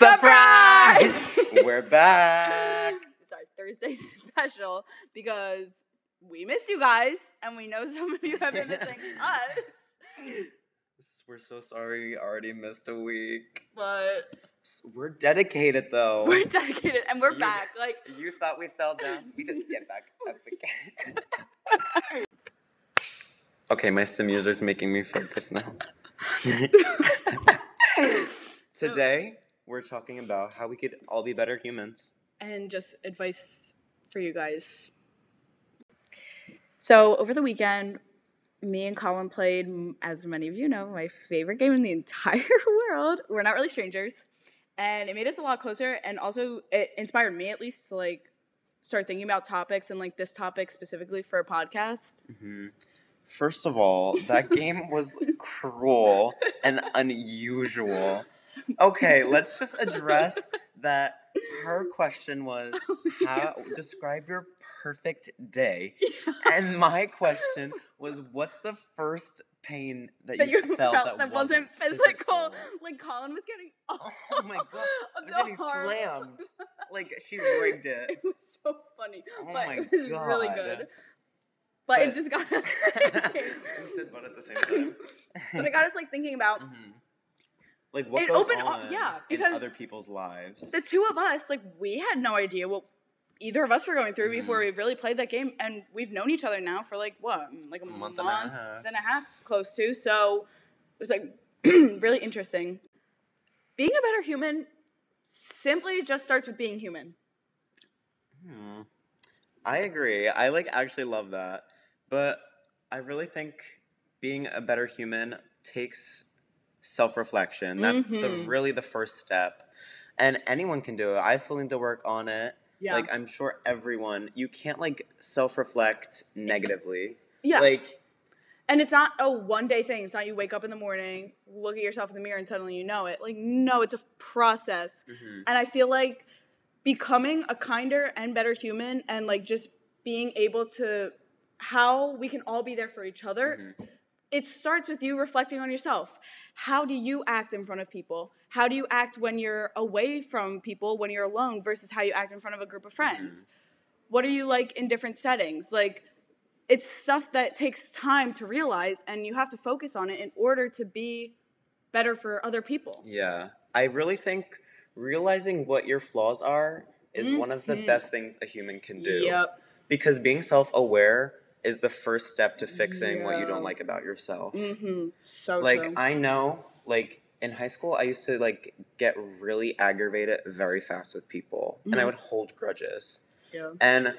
Surprise! We're back. It's our Thursday special because we miss you guys and we know some of you have been missing us. We're so sorry. We already missed a week. But We're dedicated though. we're dedicated and we're You- back. Like You thought we fell down? We just get back up again. okay, my sim user's making me focus now. Today, we're talking about how we could all be better humans. and just advice for you guys. So over the weekend, me and Colin played, as many of you know, my favorite game in the entire world. We're not really strangers, and it made us a lot closer. And also, it inspired me at least to like start thinking about topics and like this topic specifically for a podcast. hmm First of all, that game was cruel and unusual. Okay, let's just address that. Her question was, "How describe your perfect day?" And my question was, "What's the first pain that, that you you felt, that, that wasn't physical. physical? Like Colin was getting Oh my god, I was getting harm. slammed. Like she rigged it. It was so funny. Oh but my it was really good. But, But- it just got us we said "but" at the same time. but it got us like thinking about Mhm. Like what It goes opened on up- yeah, in because other people's lives. the two of us. Like we had no idea what either of us were going through before Mhm. we really played that game, and we've known each other now for like what, like a, month, and a half. and a half, close to. So it was like really interesting. Being a better human simply just starts with being human. Hmm. I agree. I like actually love that. But I really think being a better human takes self-reflection. That's the Mhm. really the first step. And anyone can do it. I still need to work on it. Yeah. Like I'm sure everyone, you can't like self-reflect negatively. yeah. Like And it's not a one day thing. It's not you wake up in the morning, look at yourself in the mirror, and suddenly you know it. Like, no, it's a process. mhm. And I feel like becoming a kinder and better human and like just being able to how we can all be there for each other, Mhm. It starts with you reflecting on yourself. How do you act in front of people? How do you act when you're away from people, when you're alone, versus how you act in front of a group of friends? What are you like in different settings? Like, it's stuff that takes time to realize, and you have to focus on it in order to be better for other people. Yeah. I really think realizing what your flaws are is one of the Mhm. best things a human can do. Yep. Because being self aware is the first step to fixing what you don't like about yourself. Mm-hmm. So Like, true. I know, like, in high school, I used to, like, get really aggravated very fast with people, and I Mhm. would hold grudges. yeah. And,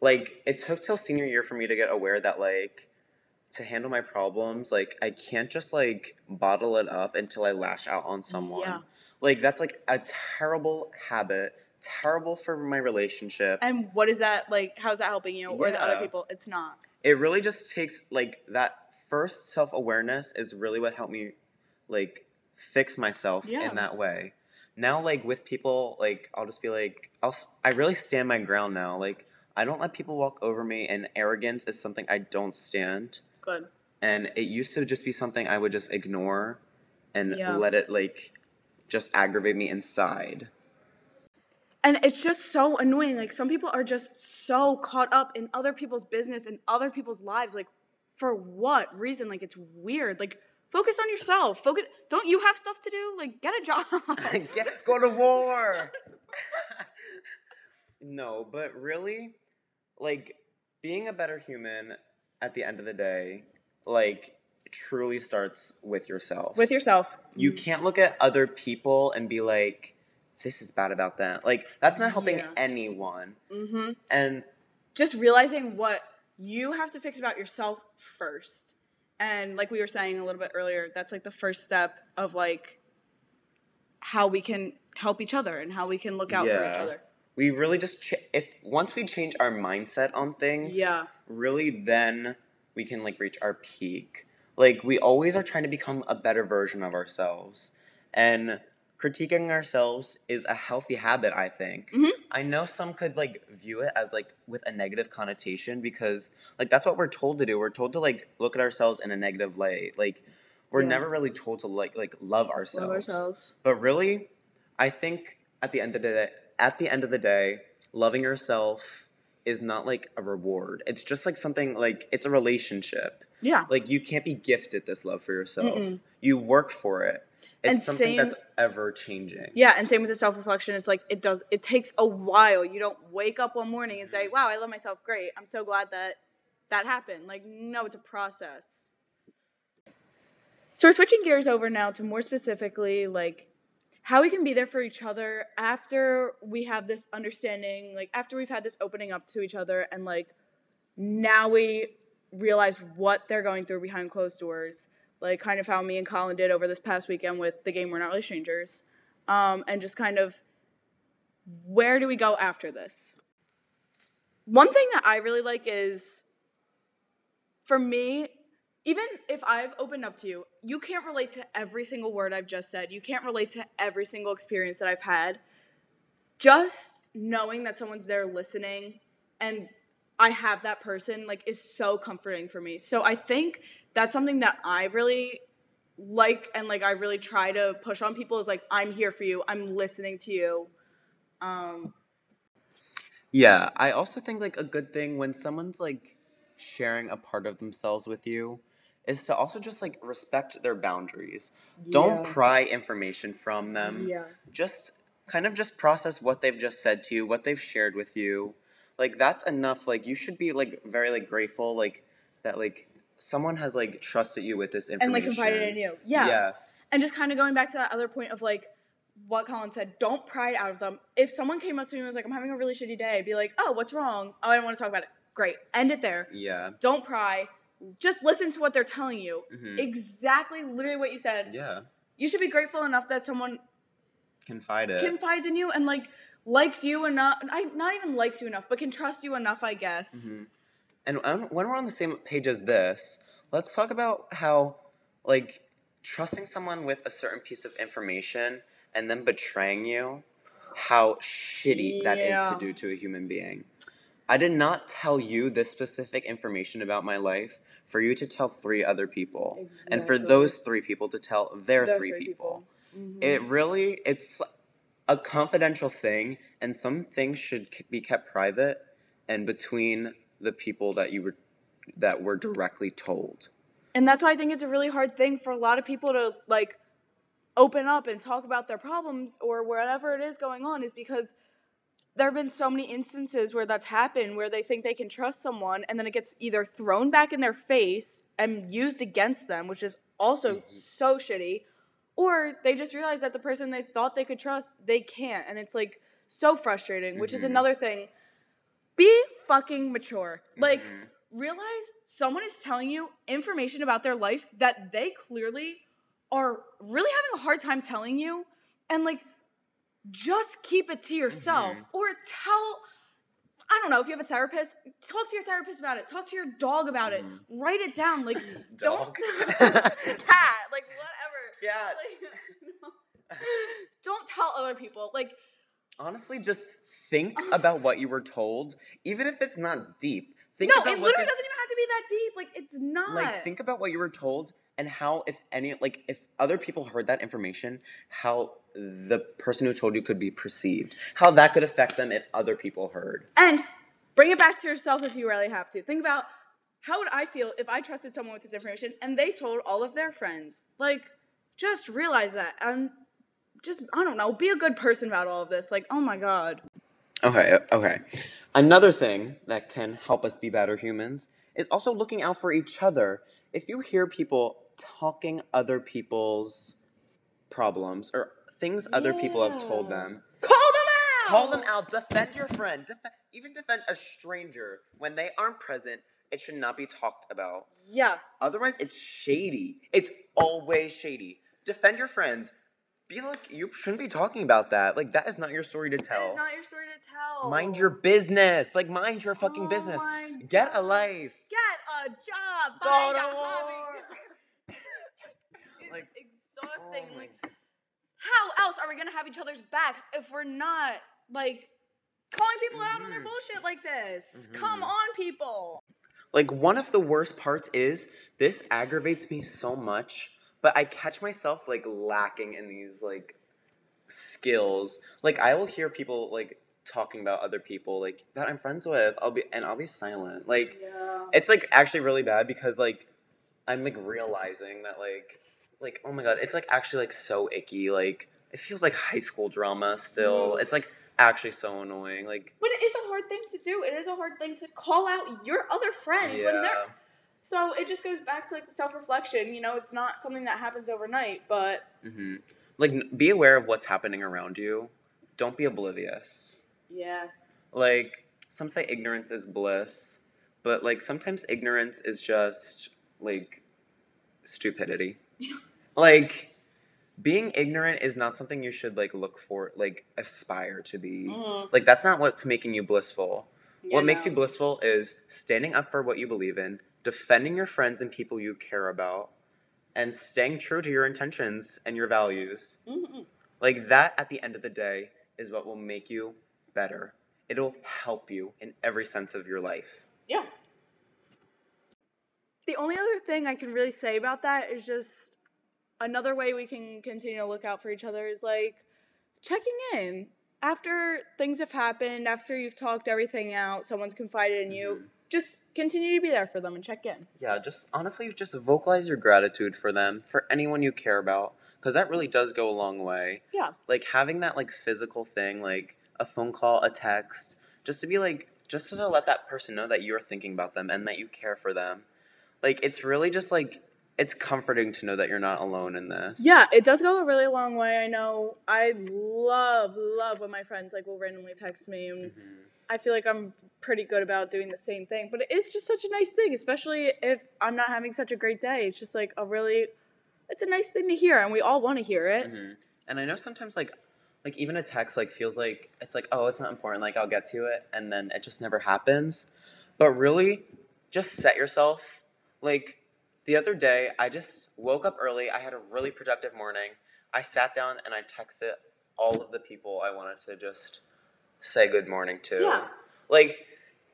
like, it took till senior year for me to get aware that, like, to handle my problems, like, I can't just, like, bottle it up until I lash out on someone. Yeah. Like, that's, like, a terrible habit, terrible for my relationships. And what is that like? How's that helping you or the other people? It's not. it really just takes like that first self-awareness is really what helped me like fix myself Yeah. in that way now like with people like i'll just be like i'll s- i really stand my ground now like i don't let people walk over me and arrogance is something i don't stand Good. and it used to just be something i would just ignore and Yeah. let it like just aggravate me inside And it's just so annoying. Like some people are just so caught up in other people's business and other people's lives. Like for what reason? Like it's weird. Like focus on yourself. Focus. Don't you have stuff to do? Like get a job. Get, go to war. no, but really, like being a better human at the end of the day, like truly starts with yourself. With yourself. you can't look at other people and be like, "This is bad about that." Like that's not helping Yeah. anyone. Mm-hmm. And just realizing what you have to fix about yourself first. And like we were saying a little bit earlier, that's like the first step of like how we can help each other and how we can look out for each Yeah. other. we really just ch- if once we change our mindset on things, Yeah. really then we can like reach our peak like we always are trying to become a better version of ourselves and critiquing ourselves is a healthy habit i think Mhm. i know some could like view it as like with a negative connotation because like that's what we're told to do we're told to like look at ourselves in a negative light like we're Yeah. never really told to like like love ourselves Love ourselves. but really I think at the end of the day, at the end of the day, loving yourself is not like a reward. It's just like something like it's a relationship. Yeah. Like you can't be gifted this love for yourself. Mm-mm. You work for it. It's And something same- that's ever changing. Yeah, and same with the self reflection. It's like it does. It takes a while. You don't wake up one morning and say, mm-hmm. "Wow, I love myself. Great. I'm so glad that that happened." Like, no, it's a process. So we're switching gears over now to more specifically like how we can be there for each other after we have this understanding, like after we've had this opening up to each other, and like now we realize what they're going through behind closed doors. Like kind of how me and Colin did over this past weekend with the game We're Not Really Strangers um, and just kind of where do we go after this? One thing that I really like is for me, even if I've opened up to you, you can't relate to every single word I've just said. You can't relate to every single experience that I've had. Just knowing that someone's there listening and I have that person like is so comforting for me. So I think that's something that I really like and like I really try to push on people is like I'm here for you. I'm listening to you. Um Yeah, I also think like a good thing when someone's like sharing a part of themselves with you is to also just like respect their boundaries. Don't pry information from them. yeah. Just kind of just process what they've just said to you, what they've shared with you. Like that's enough. Like you should be like very like grateful like that like someone has like trusted you with this information And like confided in you. Yeah. Yes. And just kind of going back to that other point of like what Colin said, don't pry out of them. If someone came up to me and was like, I'm having a really shitty day, be like, oh, what's wrong? Oh, I don't want to talk about it. Great. End it there. Yeah. Don't pry. Just listen to what they're telling you. hmm Exactly, literally what you said. Yeah. You should be grateful enough that someone confided confides in you and like likes you enough. I not even likes you enough, but can trust you enough, I guess. Mhm. And um, when we're on the same page as this, let's talk about how, like, trusting someone with a certain piece of information and then betraying you, how shitty that is Yeah. to do to a human being. I did not tell you this specific information about my life for you to tell three other people, and for those three people to tell their The three people. Mhm. It really, it's a confidential thing, and some things should be kept private and between the people that you were that were directly told. And that's why I think it's a really hard thing for a lot of people to like open up and talk about their problems or whatever it is going on is because there have been so many instances where that's happened where they think they can trust someone and then it gets either thrown back in their face and used against them, which is also Mhm. so shitty, or they just realize that the person they thought they could trust, they can't. And it's like so frustrating, which is Mhm. another thing. Be fucking mature. Like, Mhm. realize someone is telling you information about their life that they clearly are really having a hard time telling you and like just keep it to yourself Mhm. or tell I don't know if you have a therapist, talk to your therapist about it. Talk to your dog about it. Mhm. Write it down. Like don't cat, like whatever. Cat. Like, no. Don't tell other people. Like Honestly, just think uh-huh. about what you were told, even if it's not deep. Think no, about it what literally this, doesn't even have to be that deep. Like it's not. like think about what you were told and how if any like if other people heard that information how the person who told you could be perceived how that could affect them if other people heard And bring it back to yourself if you really have to. Think about how would I feel if I trusted someone with this information and they told all of their friends? Like, just realize that and just I don't know, be a good person about all of this. Like, oh my god. okay uh, okay another thing that can help us be better humans is also looking out for each other if you hear people talking other people's problems or things other people have told them Call them out. Call them out. Defend your friend. Def- even defend a stranger when they aren't present. It should not be talked about. Yeah. Otherwise, it's shady. It's always shady. Defend your friends. Be like you shouldn't be talking about that. Like that is not your story to tell. is not your story to tell. Mind your business. Like mind your fucking Oh business. Get a life. Get a job. Find a hobby. it's Like, exhausting. Oh like, how else are we gonna have each other's backs if we're not like calling people out on their Mhm. bullshit like this? Come Mhm. on, people. Like one of the worst parts is this aggravates me so much, but I catch myself like lacking in these like skills. Like I will hear people like talking about other people like that I'm friends with. I'll be and I'll be silent. Like Yeah. it's like actually really bad because like I'm like realizing that like like oh my god, it's like actually like so icky. Like it feels like high school drama still. Mm. It's like actually so annoying. Like But it is a hard thing to do. It is a hard thing to call out your other friends when they're yeah. So it just goes back to like the self reflection. You know, it's not something that happens overnight, but hmm Like be aware of what's happening around you. Don't be oblivious. yeah, like some say ignorance is bliss but like sometimes ignorance is just like stupidity like being ignorant is not something you should like look for like aspire to be Mhm. like that's not what's making you blissful Yeah, what makes no. you blissful is standing up for what you believe in defending your friends and people you care about and staying true to your intentions and your values Mhm. like that at the end of the day is what will make you better. It'll help you in every sense of your life. Yeah. The only other thing I can really say about that is just another way we can continue to look out for each other is like checking in after things have happened, after you've talked everything out, someone's confided in you. Mhm. Just continue to be there for them and check in. Yeah, just honestly, just vocalize your gratitude for them, for anyone you care about, because that really does go a long way. Yeah. Like having that like physical thing, like a phone call, a text, just to be like, just to let that person know that you're thinking about them and that you care for them. Like it's really just like it's comforting to know that you're not alone in this. Yeah, it does go a really long way. I know I love, love when my friends like will randomly text me and Mhm. I feel like I'm pretty good about doing the same thing. But it is just such a nice thing, especially if I'm not having such a great day. It's just like a really, it's a nice thing to hear, and we all want to hear it. hmm And I know sometimes like like even a text like feels like it's like oh it's not important like I'll get to it and then it just never happens. But really, just set yourself. Like the other day, I just woke up early. I had a really productive morning. I sat down and I texted all of the people I wanted to just say good morning to. Yeah. Like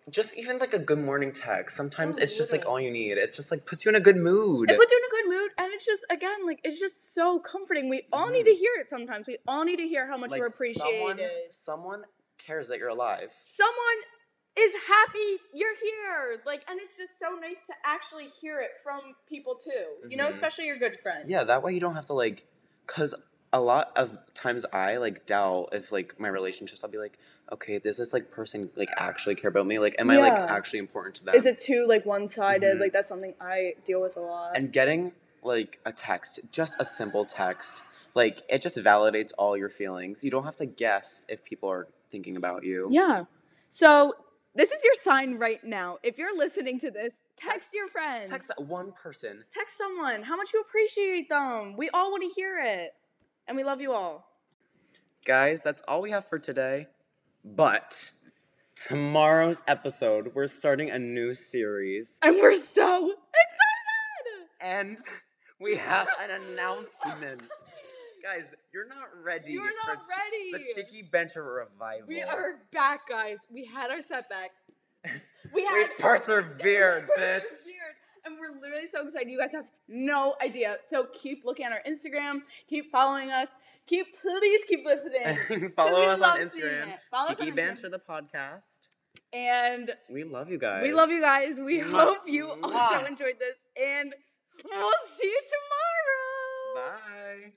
just even like a good morning text. Sometimes Oh, it's just like all you need. It just like puts you in a good mood. It puts you in a good mood, and it's just again like it's just so comforting. We all need to mm-hmm. hear it sometimes. We all need to hear how much we're someone, appreciated. someone cares that you're alive. Someone is happy you're here, like, and it's just so nice to actually hear it from people too. You know, Mhm. especially your good friends. Yeah, that way you don't have to like, cause a lot of times I like doubt if like my relationships. I'll be like, okay, does this like person like actually care about me? Like, am I like actually important to them? Is it too like one sided? Mhm. Like that's something I deal with a lot. And getting like a text, just a simple text, like it just validates all your feelings. You don't have to guess if people are thinking about you. Yeah. So this is your sign right now. If you're listening to this, text your friends. Text one person. Text someone how much you appreciate them. We all want to hear it. And we love you all. Guys, that's all we have for today. But tomorrow's episode, we're starting a new series. And we're so excited. And we have an announcement. Guys, you're not ready. You're for not Chi- ready. The Cheeky Banter revival. We are back, guys. We had our setback. We had We persevered, bitch. persevered. And we're literally so excited. You guys have no idea. So keep looking at our Instagram, keep following us, keep please keep listening. Follow us on Instagram. Follow us on Cheeky Instagram. Banter the podcast. And We love you guys. we love you guys. We Mwah. hope you also Mwah. enjoyed this. And we'll see you tomorrow. Bye.